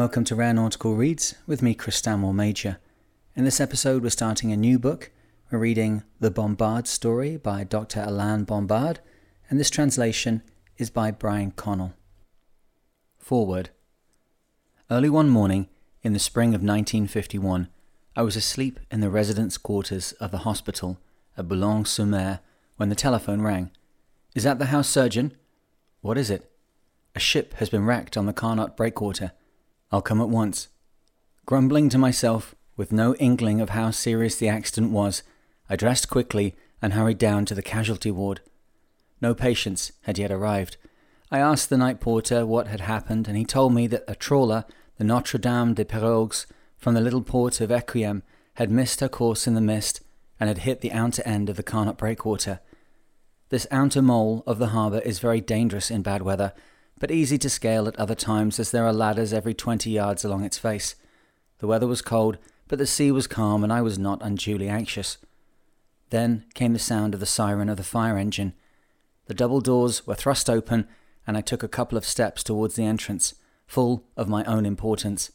Welcome to Rare Nautical Reads with me, Chris Stanmore Major. In this episode, we're starting a new book. We're reading The Bombard Story by Dr. Alain Bombard, and this translation is by Brian Connell. Forward. Early one morning, in the spring of 1951, I was asleep in the residence quarters of the hospital at Boulogne-sur-Mer when the telephone rang. Is that the house surgeon? What is it? A ship has been wrecked on the Carnot breakwater. I'll come at once. Grumbling to myself, with no inkling of how serious the accident was, I dressed quickly and hurried down to the casualty ward. No patients had yet arrived. I asked the night porter what had happened, and he told me that a trawler, the Notre Dame des Pirogues, from the little port of Equihen, had missed her course in the mist and had hit the outer end of the Carnot breakwater. This outer mole of the harbour is very dangerous in bad weather, but easy to scale at other times as there are ladders every twenty yards along its face. The weather was cold, but the sea was calm, and I was not unduly anxious. Then came the sound of the siren of the fire engine. The double doors were thrust open, and I took a couple of steps towards the entrance, full of my own importance.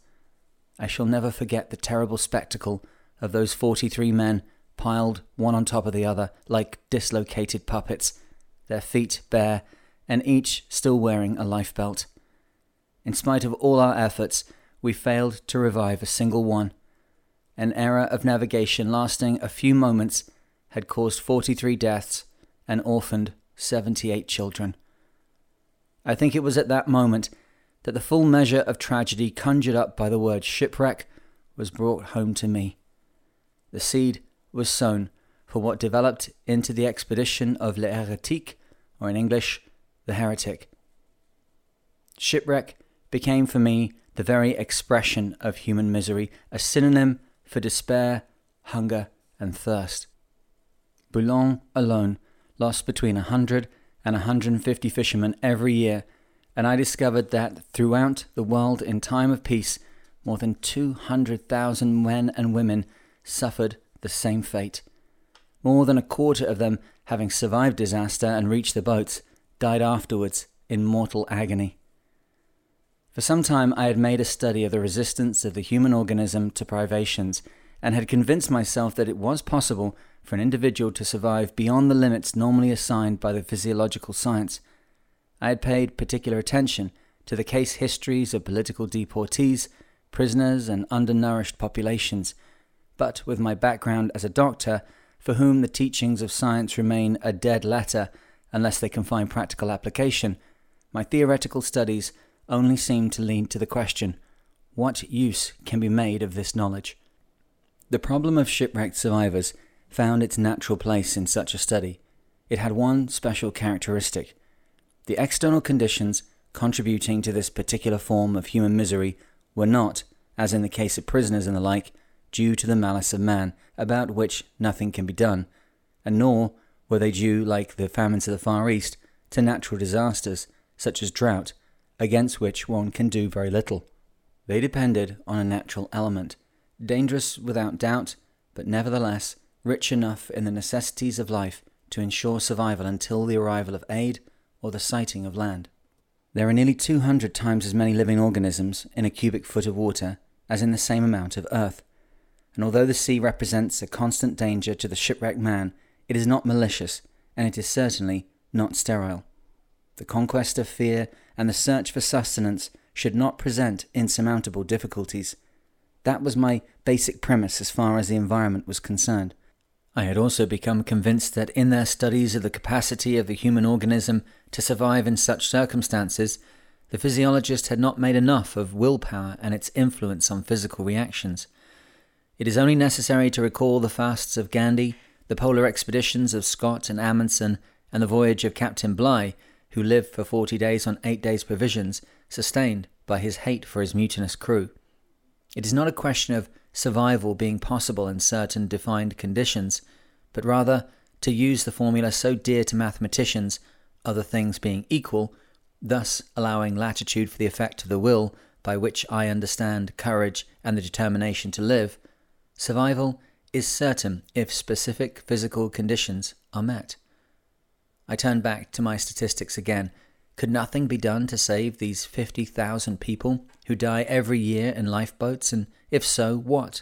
I shall never forget the terrible spectacle of those forty three men piled one on top of the other like dislocated puppets, their feet bare and each still wearing a lifebelt. In spite of all our efforts, we failed to revive a single one. An error of navigation lasting a few moments had caused 43 deaths and orphaned 78 children. I think it was at that moment that the full measure of tragedy conjured up by the word shipwreck was brought home to me. The seed was sown for what developed into the expedition of l'Hérétique, or in English, the heretic. Shipwreck became for me the very expression of human misery, a synonym for despair, hunger, and thirst. Boulogne alone lost between a hundred and a hundred and fifty fishermen every year, and I discovered that throughout the world in time of peace, more than two hundred thousand men and women suffered the same fate. More than a quarter of them, having survived disaster and reached the boats, died afterwards in mortal agony. For some time I had made a study of the resistance of the human organism to privations and had convinced myself that it was possible for an individual to survive beyond the limits normally assigned by the physiological science. I had paid particular attention to the case histories of political deportees, prisoners, and undernourished populations, but with my background as a doctor, for whom the teachings of science remain a dead letter unless they can find practical application, my theoretical studies only seem to lead to the question what use can be made of this knowledge? The problem of shipwrecked survivors found its natural place in such a study. It had one special characteristic. The external conditions contributing to this particular form of human misery were not, as in the case of prisoners and the like, due to the malice of man, about which nothing can be done, and nor were they due, like the famines of the Far East, to natural disasters, such as drought, against which one can do very little. They depended on a natural element, dangerous without doubt, but nevertheless rich enough in the necessities of life to ensure survival until the arrival of aid or the sighting of land. There are nearly 200 times as many living organisms in a cubic foot of water as in the same amount of earth, and although the sea represents a constant danger to the shipwrecked man, it is not malicious, and it is certainly not sterile. The conquest of fear and the search for sustenance should not present insurmountable difficulties. That was my basic premise as far as the environment was concerned. I had also become convinced that in their studies of the capacity of the human organism to survive in such circumstances, the physiologist had not made enough of willpower and its influence on physical reactions. It is only necessary to recall the fasts of Gandhi the polar expeditions of Scott and Amundsen, and the voyage of Captain Bligh, who lived for forty days on eight days' provisions, sustained by his hate for his mutinous crew. It is not a question of survival being possible in certain defined conditions, but rather to use the formula so dear to mathematicians, other things being equal, thus allowing latitude for the effect of the will by which I understand courage and the determination to live, survival is certain if specific physical conditions are met. I turn back to my statistics again, Could nothing be done to save these 50,000 people who die every year in lifeboats, and if so, what?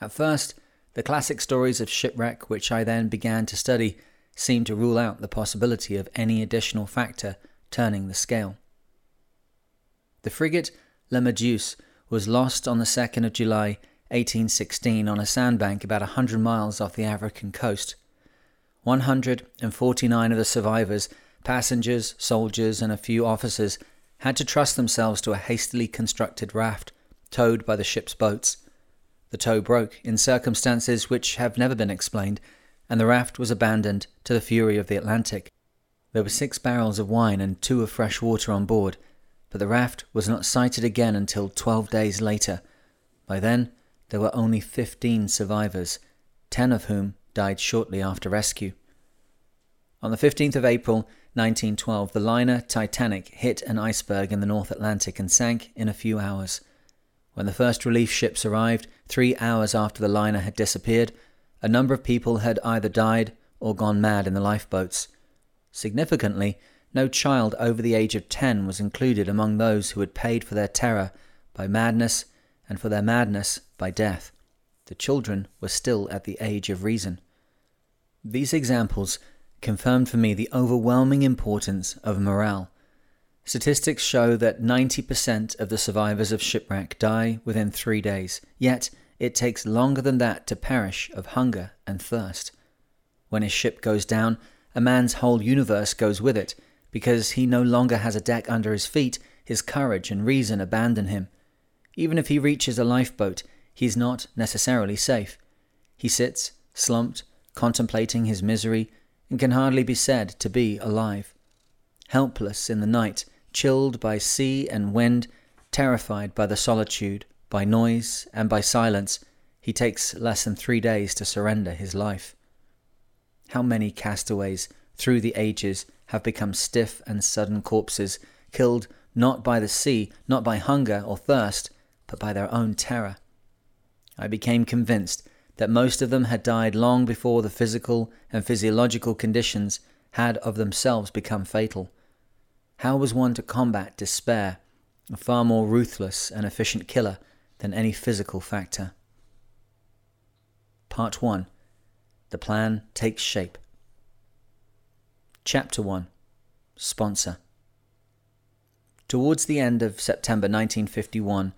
At first, the classic stories of shipwreck, which I then began to study, seemed to rule out the possibility of any additional factor turning the scale. The frigate La Medusa was lost on the 2nd of July 1816 on a sandbank about a hundred miles off the African coast. 149 of the survivors, passengers, soldiers, and a few officers, had to trust themselves to a hastily constructed raft towed by the ship's boats. The tow broke in circumstances which have never been explained, and the raft was abandoned to the fury of the Atlantic. There were six barrels of wine and two of fresh water on board, but the raft was not sighted again until twelve days later. By then, there were only fifteen survivors, ten of whom died shortly after rescue. On the 15th of April, 1912, the liner Titanic hit an iceberg in the North Atlantic and sank in a few hours. When the first relief ships arrived, three hours after the liner had disappeared, a number of people had either died or gone mad in the lifeboats. Significantly, no child over the age of 10 was included among those who had paid for their terror by madness and for their madness by death. The children were still at the age of reason. These examples confirmed for me the overwhelming importance of morale. Statistics show that 90% of the survivors of shipwreck die within three days, yet it takes longer than that to perish of hunger and thirst. When a ship goes down, a man's whole universe goes with it. Because he no longer has a deck under his feet, his courage and reason abandon him. Even if he reaches a lifeboat, he is not necessarily safe. He sits, slumped, contemplating his misery, and can hardly be said to be alive. Helpless in the night, chilled by sea and wind, terrified by the solitude, by noise, and by silence, he takes less than three days to surrender his life. How many castaways through the ages have become stiff and sudden corpses, killed not by the sea, not by hunger or thirst, but by their own terror. I became convinced that most of them had died long before the physical and physiological conditions had of themselves become fatal. How was one to combat despair, a far more ruthless and efficient killer than any physical factor? Part 1 The Plan Takes Shape. Chapter 1 Sponsor. Towards the end of September 1951,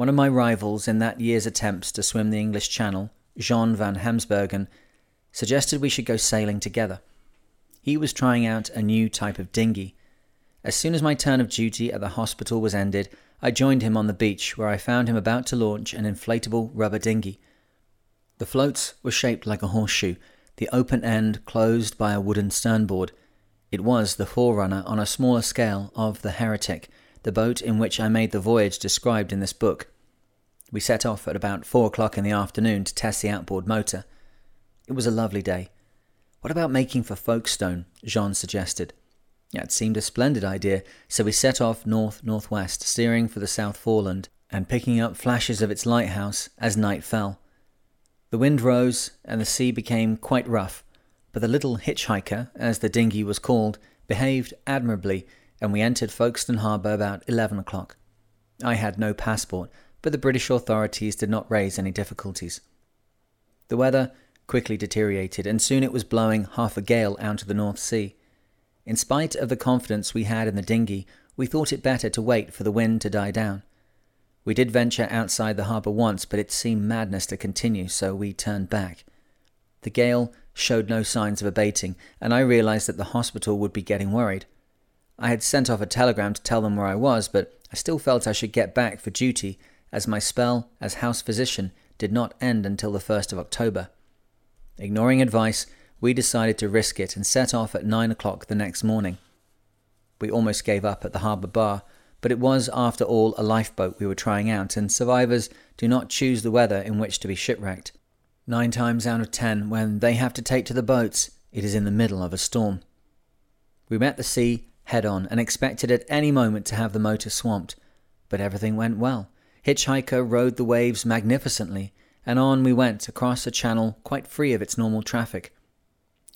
one of my rivals in that year's attempts to swim the English Channel, Jean van Hemsbergen, suggested we should go sailing together. He was trying out a new type of dinghy. As soon as my turn of duty at the hospital was ended, I joined him on the beach, where I found him about to launch an inflatable rubber dinghy. The floats were shaped like a horseshoe, the open end closed by a wooden sternboard. It was the forerunner on a smaller scale of the Heretic, the boat in which I made the voyage described in this book. We set off at about four o'clock in the afternoon to test the outboard motor. It was a lovely day. What about making for Folkestone? Jean suggested. It seemed a splendid idea, so we set off north northwest, steering for the South Foreland and picking up flashes of its lighthouse as night fell. The wind rose and the sea became quite rough, but the little hitchhiker, as the dinghy was called, behaved admirably, and we entered Folkestone Harbour about eleven o'clock. I had no passport, but the British authorities did not raise any difficulties. The weather quickly deteriorated, and soon it was blowing half a gale out to the North Sea. In spite of the confidence we had in the dinghy, we thought it better to wait for the wind to die down. We did venture outside the harbour once, but it seemed madness to continue, so we turned back. The gale showed no signs of abating, and I realized that the hospital would be getting worried. I had sent off a telegram to tell them where I was, but I still felt I should get back for duty, as my spell as house physician did not end until the 1st of October. Ignoring advice, we decided to risk it and set off at nine o'clock the next morning. We almost gave up at the harbour bar, but it was, after all, a lifeboat we were trying out, and survivors do not choose the weather in which to be shipwrecked. Nine times out of ten, when they have to take to the boats, it is in the middle of a storm. We met the sea head on and expected at any moment to have the motor swamped, but everything went well. Hitchhiker rode the waves magnificently, and on we went across a channel quite free of its normal traffic.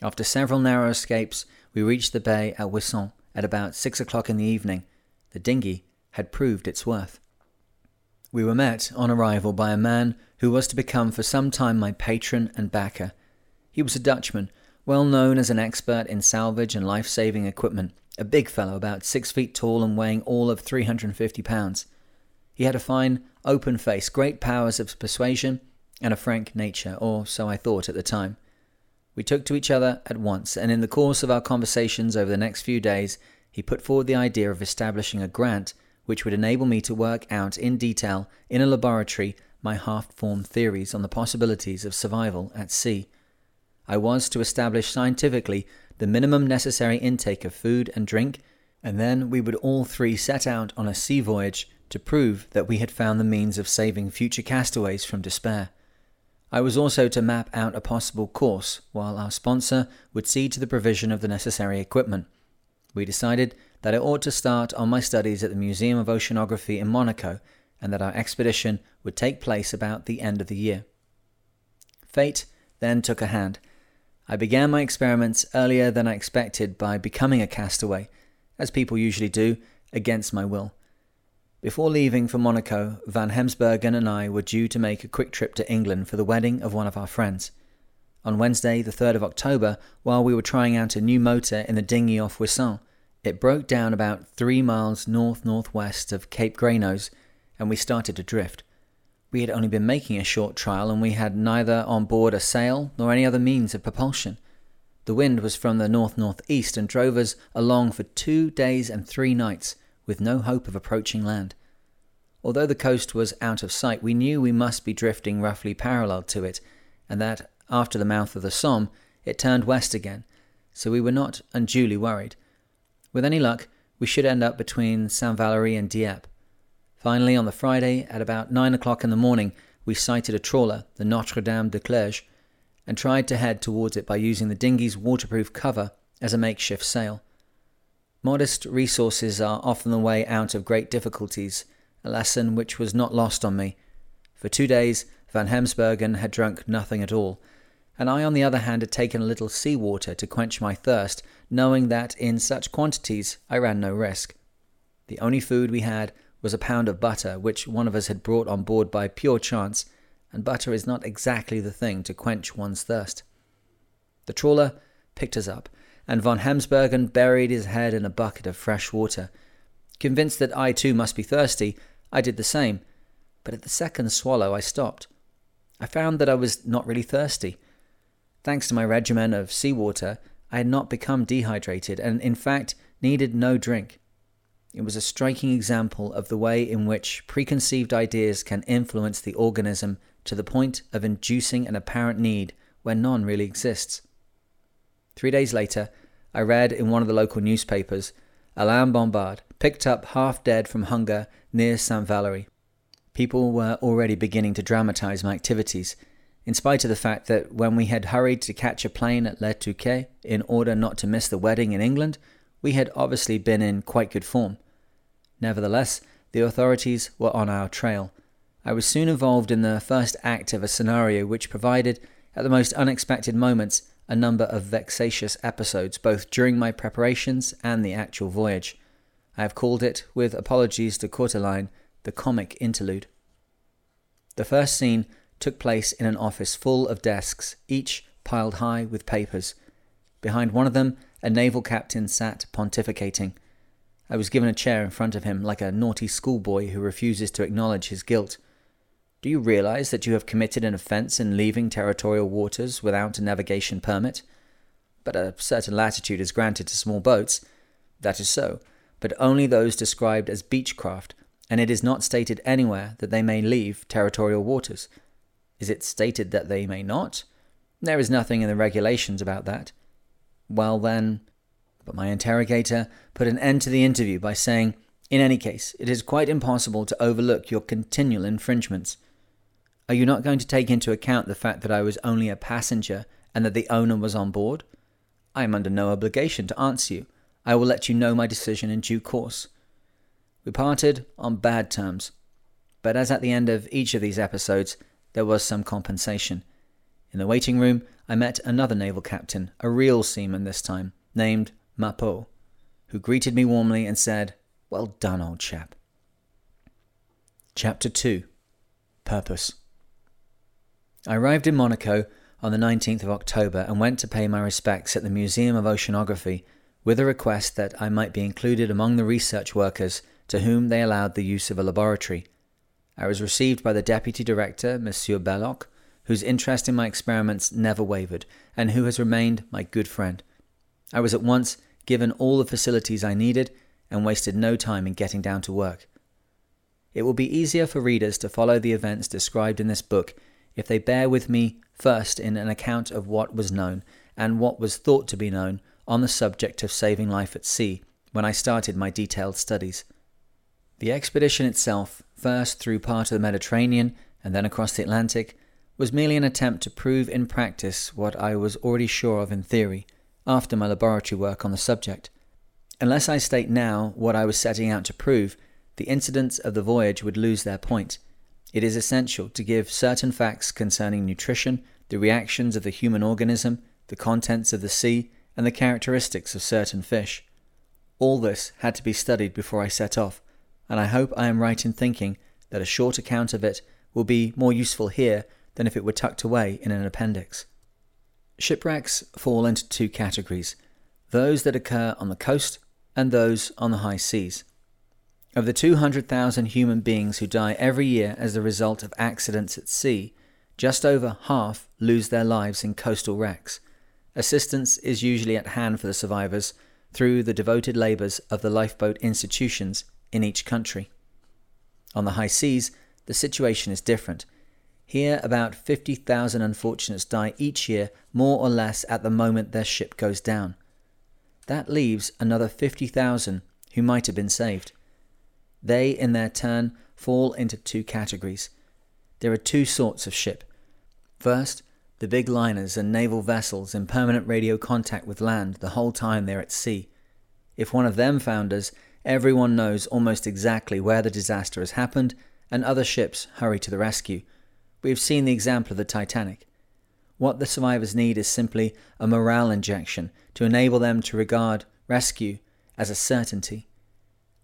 After several narrow escapes, we reached the bay at Wissant at about six o'clock in the evening, the dinghy had proved its worth. We were met on arrival by a man who was to become for some time my patron and backer. He was a Dutchman, well known as an expert in salvage and life saving equipment, a big fellow about six feet tall and weighing all of 350 pounds. He had a fine, open face, great powers of persuasion, and a frank nature, or so I thought at the time. We took to each other at once, and in the course of our conversations over the next few days, he put forward the idea of establishing a grant which would enable me to work out in detail in a laboratory my half formed theories on the possibilities of survival at sea. I was to establish scientifically the minimum necessary intake of food and drink, and then we would all three set out on a sea voyage to prove that we had found the means of saving future castaways from despair. I was also to map out a possible course, while our sponsor would see to the provision of the necessary equipment. We decided that I ought to start on my studies at the Museum of Oceanography in Monaco, and that our expedition would take place about the end of the year. Fate then took a hand. I began my experiments earlier than I expected by becoming a castaway, as people usually do, against my will. Before leaving for Monaco, Van Hemsbergen and I were due to make a quick trip to England for the wedding of one of our friends. On Wednesday, the 3rd of October, while we were trying out a new motor in the dinghy off Wissant, it broke down about three miles north northwest of Cape Gris Nez, and we started to drift. We had only been making a short trial, and we had neither on board a sail nor any other means of propulsion. The wind was from the north northeast and drove us along for two days and three nights with no hope of approaching land. Although the coast was out of sight, we knew we must be drifting roughly parallel to it, and that after the mouth of the Somme it turned west again, so we were not unduly worried. With any luck, we should end up between Saint Valery and Dieppe. Finally, on the Friday, at about nine o'clock in the morning, we sighted a trawler, the Notre Dame de Clerge, and tried to head towards it by using the dinghy's waterproof cover as a makeshift sail. Modest resources are often the way out of great difficulties, a lesson which was not lost on me. For two days, Van Hemsbergen had drunk nothing at all, and I, on the other hand, had taken a little sea water to quench my thirst, knowing that in such quantities I ran no risk. The only food we had was a pound of butter, which one of us had brought on board by pure chance, and butter is not exactly the thing to quench one's thirst. The trawler picked us up, and von Hemsbergen buried his head in a bucket of fresh water. Convinced that I too must be thirsty, I did the same, but at the second swallow I stopped. I found that I was not really thirsty. Thanks to my regimen of seawater, I had not become dehydrated and, in fact, needed no drink. It was a striking example of the way in which preconceived ideas can influence the organism to the point of inducing an apparent need where none really exists. Three days later, I read in one of the local newspapers Alain Bombard picked up half dead from hunger near Saint Valery. People were already beginning to dramatize my activities, in spite of the fact that when we had hurried to catch a plane at Le Touquet in order not to miss the wedding in England, we had obviously been in quite good form. Nevertheless, the authorities were on our trail. I was soon involved in the first act of a scenario which provided, at the most unexpected moments, a number of vexatious episodes, both during my preparations and the actual voyage. I have called it, with apologies to Courteline, the comic interlude. The first scene took place in an office full of desks, each piled high with papers. Behind one of them, a naval captain sat pontificating. I was given a chair in front of him, like a naughty schoolboy who refuses to acknowledge his guilt. Do you realize that you have committed an offense in leaving territorial waters without a navigation permit? But a certain latitude is granted to small boats. That is so, but only those described as beachcraft, and it is not stated anywhere that they may leave territorial waters. Is it stated that they may not? There is nothing in the regulations about that. Well, then. But my interrogator put an end to the interview by saying, In any case, it is quite impossible to overlook your continual infringements. Are you not going to take into account the fact that I was only a passenger and that the owner was on board? I am under no obligation to answer you. I will let you know my decision in due course. We parted on bad terms, but as at the end of each of these episodes, there was some compensation. In the waiting room, I met another naval captain, a real seaman this time, named Mapeau. who greeted me warmly and said, Well done, old chap. Chapter 2 Purpose I arrived in Monaco on the 19th of October and went to pay my respects at the Museum of Oceanography with a request that I might be included among the research workers to whom they allowed the use of a laboratory. I was received by the deputy director, Monsieur Belloc, whose interest in my experiments never wavered, and who has remained my good friend. I was at once given all the facilities I needed and wasted no time in getting down to work. It will be easier for readers to follow the events described in this book if they bear with me first in an account of what was known and what was thought to be known on the subject of saving life at sea when I started my detailed studies. The expedition itself, first through part of the Mediterranean and then across the Atlantic, was merely an attempt to prove in practice what I was already sure of in theory after my laboratory work on the subject. Unless I state now what I was setting out to prove, the incidents of the voyage would lose their point, it is essential to give certain facts concerning nutrition, the reactions of the human organism, the contents of the sea, and the characteristics of certain fish. All this had to be studied before I set off, and I hope I am right in thinking that a short account of it will be more useful here than if it were tucked away in an appendix. Shipwrecks fall into two categories those that occur on the coast and those on the high seas. Of the 200,000 human beings who die every year as a result of accidents at sea, just over half lose their lives in coastal wrecks. Assistance is usually at hand for the survivors through the devoted labours of the lifeboat institutions in each country. On the high seas, the situation is different. Here, about 50,000 unfortunates die each year, more or less at the moment their ship goes down. That leaves another 50,000 who might have been saved. They, in their turn, fall into two categories. There are two sorts of ship. First, the big liners and naval vessels in permanent radio contact with land the whole time they're at sea. If one of them founders, everyone knows almost exactly where the disaster has happened, and other ships hurry to the rescue. We have seen the example of the Titanic. What the survivors need is simply a morale injection to enable them to regard rescue as a certainty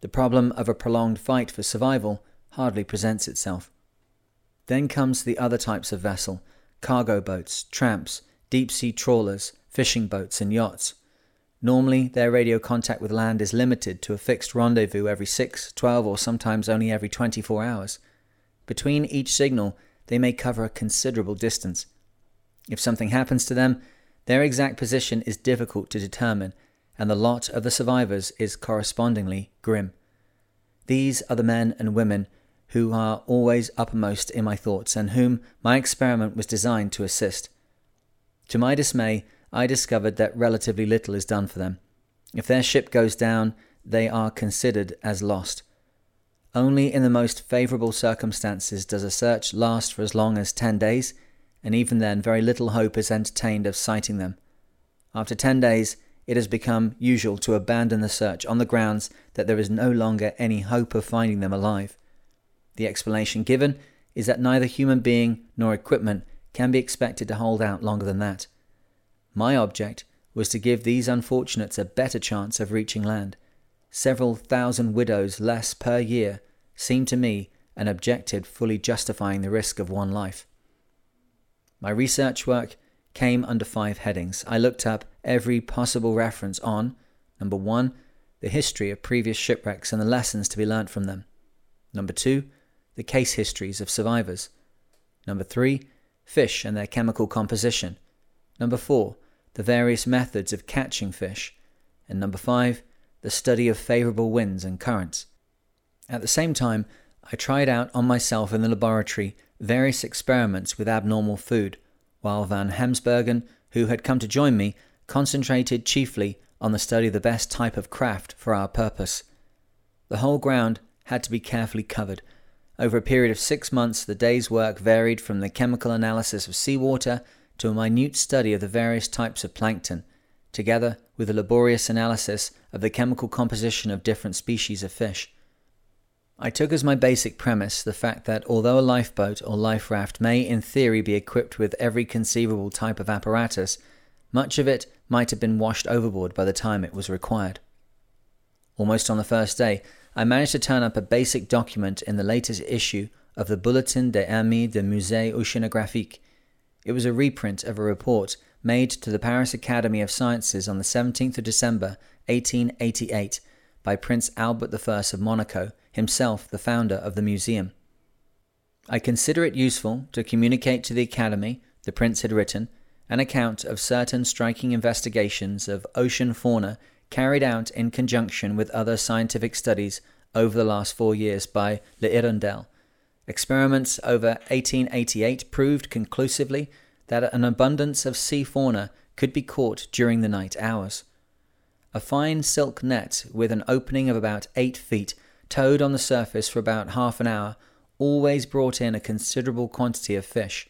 the problem of a prolonged fight for survival hardly presents itself. Then comes the other types of vessel cargo boats, tramps, deep sea trawlers, fishing boats, and yachts. Normally, their radio contact with land is limited to a fixed rendezvous every 6, 12, or sometimes only every 24 hours. Between each signal, they may cover a considerable distance. If something happens to them, their exact position is difficult to determine and the lot of the survivors is correspondingly grim. These are the men and women who are always uppermost in my thoughts and whom my experiment was designed to assist. To my dismay, I discovered that relatively little is done for them. If their ship goes down, they are considered as lost. Only in the most favourable circumstances does a search last for as long as ten days, and even then very little hope is entertained of sighting them. After ten days, it has become usual to abandon the search on the grounds that there is no longer any hope of finding them alive. The explanation given is that neither human being nor equipment can be expected to hold out longer than that. My object was to give these unfortunates a better chance of reaching land. Several thousand widows less per year seemed to me an objective fully justifying the risk of one life. My research work came under five headings. I looked up every possible reference on number one, the history of previous shipwrecks and the lessons to be learnt from them. Number two, the case histories of survivors. Number three, fish and their chemical composition. Number four, the various methods of catching fish. And number five, the study of favourable winds and currents. At the same time, I tried out on myself in the laboratory various experiments with abnormal food while Van Hemsbergen, who had come to join me, concentrated chiefly on the study of the best type of craft for our purpose. The whole ground had to be carefully covered. Over a period of six months, the day's work varied from the chemical analysis of seawater to a minute study of the various types of plankton, together with a laborious analysis of the chemical composition of different species of fish. I took as my basic premise the fact that although a lifeboat or life raft may in theory be equipped with every conceivable type of apparatus, much of it might have been washed overboard by the time it was required. almost on the first day, I managed to turn up a basic document in the latest issue of the Bulletin des Amis de Musée Oceanographique. It was a reprint of a report made to the Paris Academy of Sciences on the 17th of December 1888 by Prince Albert I of Monaco, himself the founder of the museum. I consider it useful to communicate to the Academy, the Prince had written, an account of certain striking investigations of ocean fauna carried out in conjunction with other scientific studies over the last four years by Le L'Hirondelle. Experiments over 1888 proved conclusively that an abundance of sea fauna could be caught during the night hours. A fine silk net with an opening of about eight feet, towed on the surface for about half an hour, always brought in a considerable quantity of fish,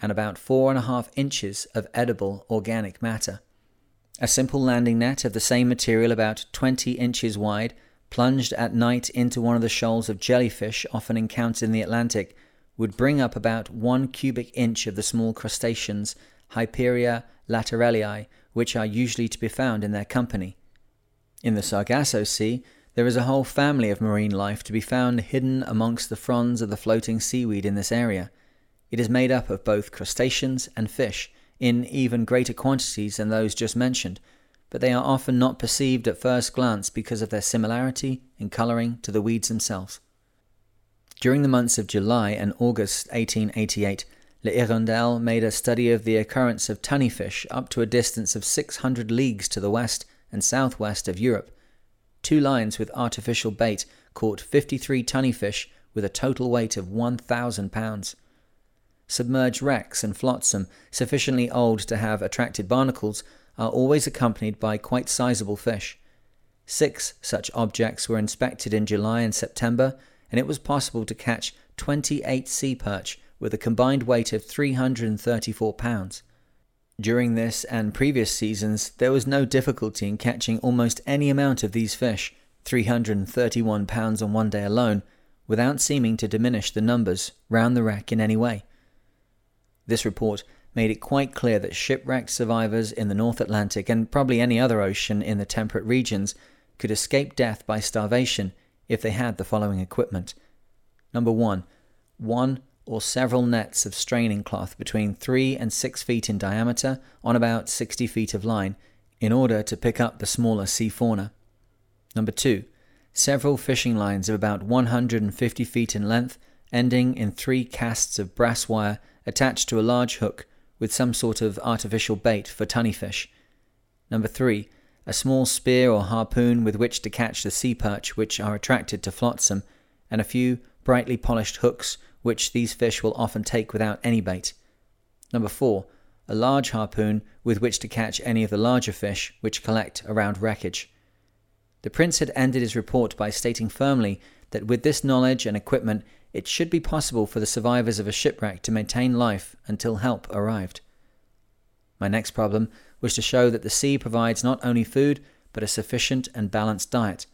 and about four and a half inches of edible organic matter. A simple landing net of the same material, about 20 inches wide, plunged at night into one of the shoals of jellyfish often encountered in the Atlantic, would bring up about one cubic inch of the small crustaceans Hyperia lateralii, which are usually to be found in their company. In the Sargasso Sea, there is a whole family of marine life to be found hidden amongst the fronds of the floating seaweed in this area. It is made up of both crustaceans and fish, in even greater quantities than those just mentioned, but they are often not perceived at first glance because of their similarity in colouring to the weeds themselves. During the months of July and August 1888, L'Hirondelle made a study of the occurrence of tunnyfish up to a distance of 600 leagues to the west and southwest of Europe. Two lines with artificial bait caught 53 tunnyfish with a total weight of 1,000 pounds. Submerged wrecks and flotsam, sufficiently old to have attracted barnacles, are always accompanied by quite sizable fish. Six such objects were inspected in July and September, and it was possible to catch 28 sea perch with a combined weight of 334 pounds. During this and previous seasons, there was no difficulty in catching almost any amount of these fish, 331 pounds on one day alone, without seeming to diminish the numbers round the wreck in any way. This report made it quite clear that shipwrecked survivors in the North Atlantic and probably any other ocean in the temperate regions could escape death by starvation if they had the following equipment. Number one, one or several nets of straining cloth between 3 and 6 feet in diameter on about 60 feet of line in order to pick up the smaller sea fauna. Number 2. Several fishing lines of about 150 feet in length, ending in three casts of brass wire attached to a large hook with some sort of artificial bait for tunny fish. Number 3. A small spear or harpoon with which to catch the sea perch which are attracted to flotsam, and a few brightly polished hooks which these fish will often take without any bait. Number 4. A large harpoon with which to catch any of the larger fish which collect around wreckage. The prince had ended his report by stating firmly that with this knowledge and equipment it should be possible for the survivors of a shipwreck to maintain life until help arrived. My next problem was to show that the sea provides not only food, but a sufficient and balanced diet.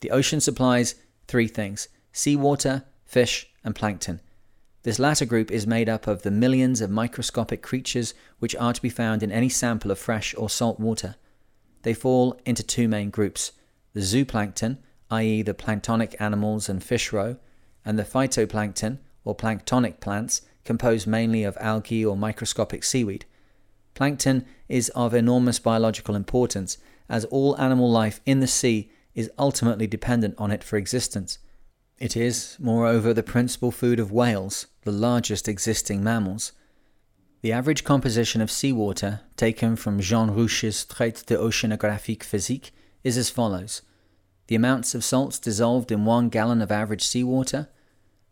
The ocean supplies three things seawater, fish, and plankton. This latter group is made up of the millions of microscopic creatures which are to be found in any sample of fresh or salt water. They fall into two main groups the zooplankton, i.e., the planktonic animals and fish roe, and the phytoplankton, or planktonic plants, composed mainly of algae or microscopic seaweed. Plankton is of enormous biological importance, as all animal life in the sea is ultimately dependent on it for existence. It is, moreover, the principal food of whales, the largest existing mammals. The average composition of seawater, taken from Jean Rouche's Traité d'Oceanographique Physique, is as follows. The amounts of salts dissolved in one gallon of average seawater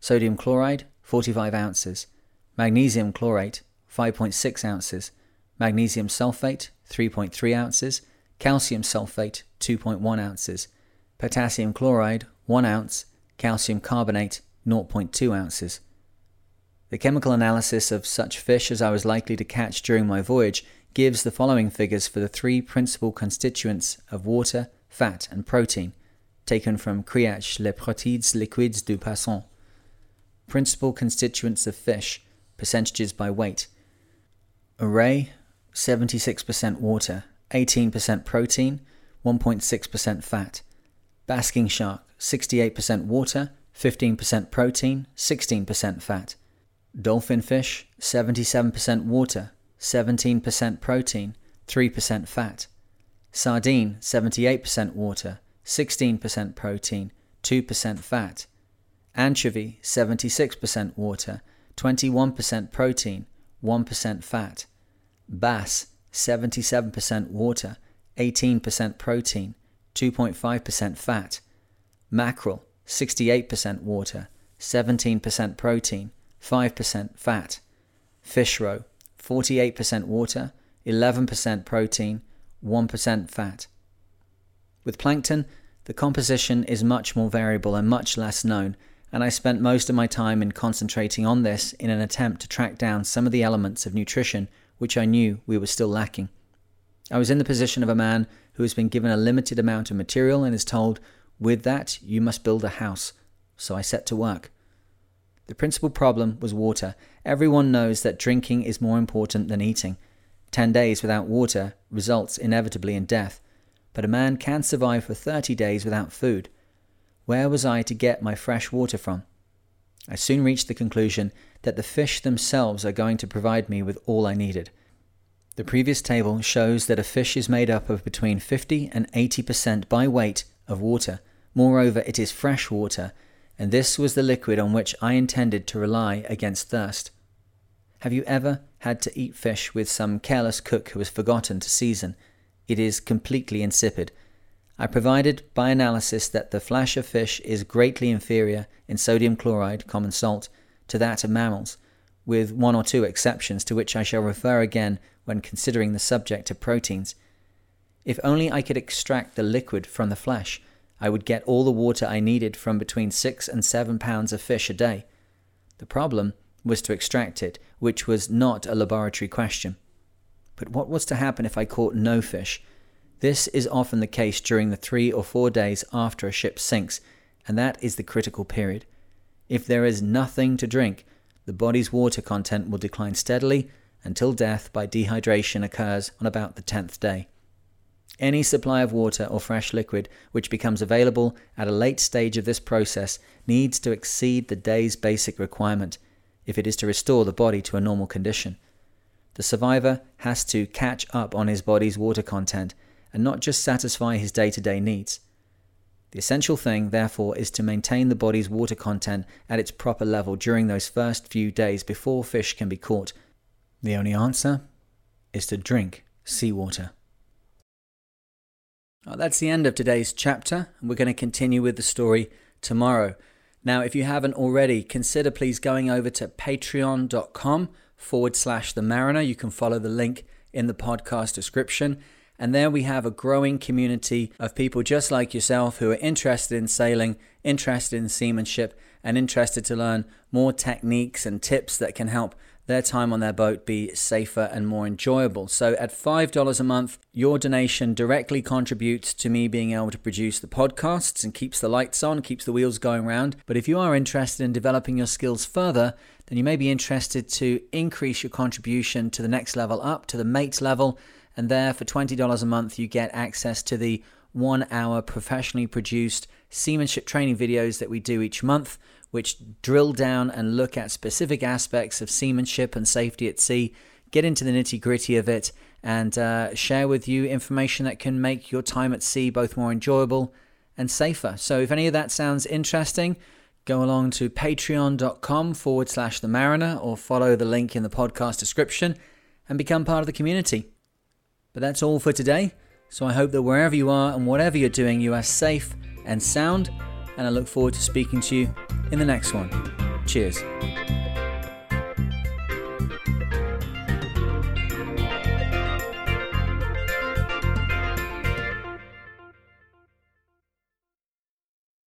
sodium chloride, 45 ounces, magnesium chlorate, 5.6 ounces, magnesium sulfate, 3.3 ounces, calcium sulfate, 2.1 ounces, potassium chloride, 1 ounce, calcium carbonate 0.2 ounces. The chemical analysis of such fish as I was likely to catch during my voyage gives the following figures for the three principal constituents of water, fat, and protein, taken from Kriach Les Protides Liquides du Poisson. Principal constituents of fish, percentages by weight. Array 76% water, 18% protein, 1.6% fat. Basking shark, 68% water, 15% protein, 16% fat. Dolphin fish, 77% water, 17% protein, 3% fat. Sardine, 78% water, 16% protein, 2% fat. Anchovy, 76% water, 21% protein, 1% fat. Bass, 77% water, 18% protein, 2.5% fat. Mackerel, 68% water, 17% protein, 5% fat. Fish roe, 48% water, 11% protein, 1% fat. With plankton, the composition is much more variable and much less known, and I spent most of my time in concentrating on this in an attempt to track down some of the elements of nutrition which I knew we were still lacking. I was in the position of a man who has been given a limited amount of material and is told, with that, you must build a house. So I set to work. The principal problem was water. Everyone knows that drinking is more important than eating. Ten days without water results inevitably in death, but a man can survive for 30 days without food. Where was I to get my fresh water from? I soon reached the conclusion that the fish themselves are going to provide me with all I needed. The previous table shows that a fish is made up of between 50 and 80% by weight of water. Moreover, it is fresh water, and this was the liquid on which I intended to rely against thirst. Have you ever had to eat fish with some careless cook who has forgotten to season? It is completely insipid. I provided by analysis that the flesh of fish is greatly inferior in sodium chloride, common salt, to that of mammals, with one or two exceptions to which I shall refer again when considering the subject of proteins. If only I could extract the liquid from the flesh, I would get all the water I needed from between six and seven pounds of fish a day. The problem was to extract it, which was not a laboratory question. But what was to happen if I caught no fish? This is often the case during the three or four days after a ship sinks, and that is the critical period. If there is nothing to drink, the body's water content will decline steadily until death by dehydration occurs on about the 10th day. Any supply of water or fresh liquid which becomes available at a late stage of this process needs to exceed the day's basic requirement if it is to restore the body to a normal condition. The survivor has to catch up on his body's water content and not just satisfy his day to day needs. The essential thing, therefore, is to maintain the body's water content at its proper level during those first few days before fish can be caught. The only answer is to drink seawater. Well, that's the end of today's chapter, and we're going to continue with the story tomorrow. Now, if you haven't already, consider please going over to patreon.com forward slash the mariner. You can follow the link in the podcast description. And there we have a growing community of people just like yourself who are interested in sailing, interested in seamanship, and interested to learn more techniques and tips that can help their time on their boat be safer and more enjoyable. So at $5 a month, your donation directly contributes to me being able to produce the podcasts and keeps the lights on, keeps the wheels going round. But if you are interested in developing your skills further, then you may be interested to increase your contribution to the next level up, to the mate level and there, for $20 a month, you get access to the one hour professionally produced seamanship training videos that we do each month, which drill down and look at specific aspects of seamanship and safety at sea, get into the nitty gritty of it, and uh, share with you information that can make your time at sea both more enjoyable and safer. So, if any of that sounds interesting, go along to patreon.com forward slash the mariner or follow the link in the podcast description and become part of the community. But that's all for today. So I hope that wherever you are and whatever you're doing, you are safe and sound. And I look forward to speaking to you in the next one. Cheers.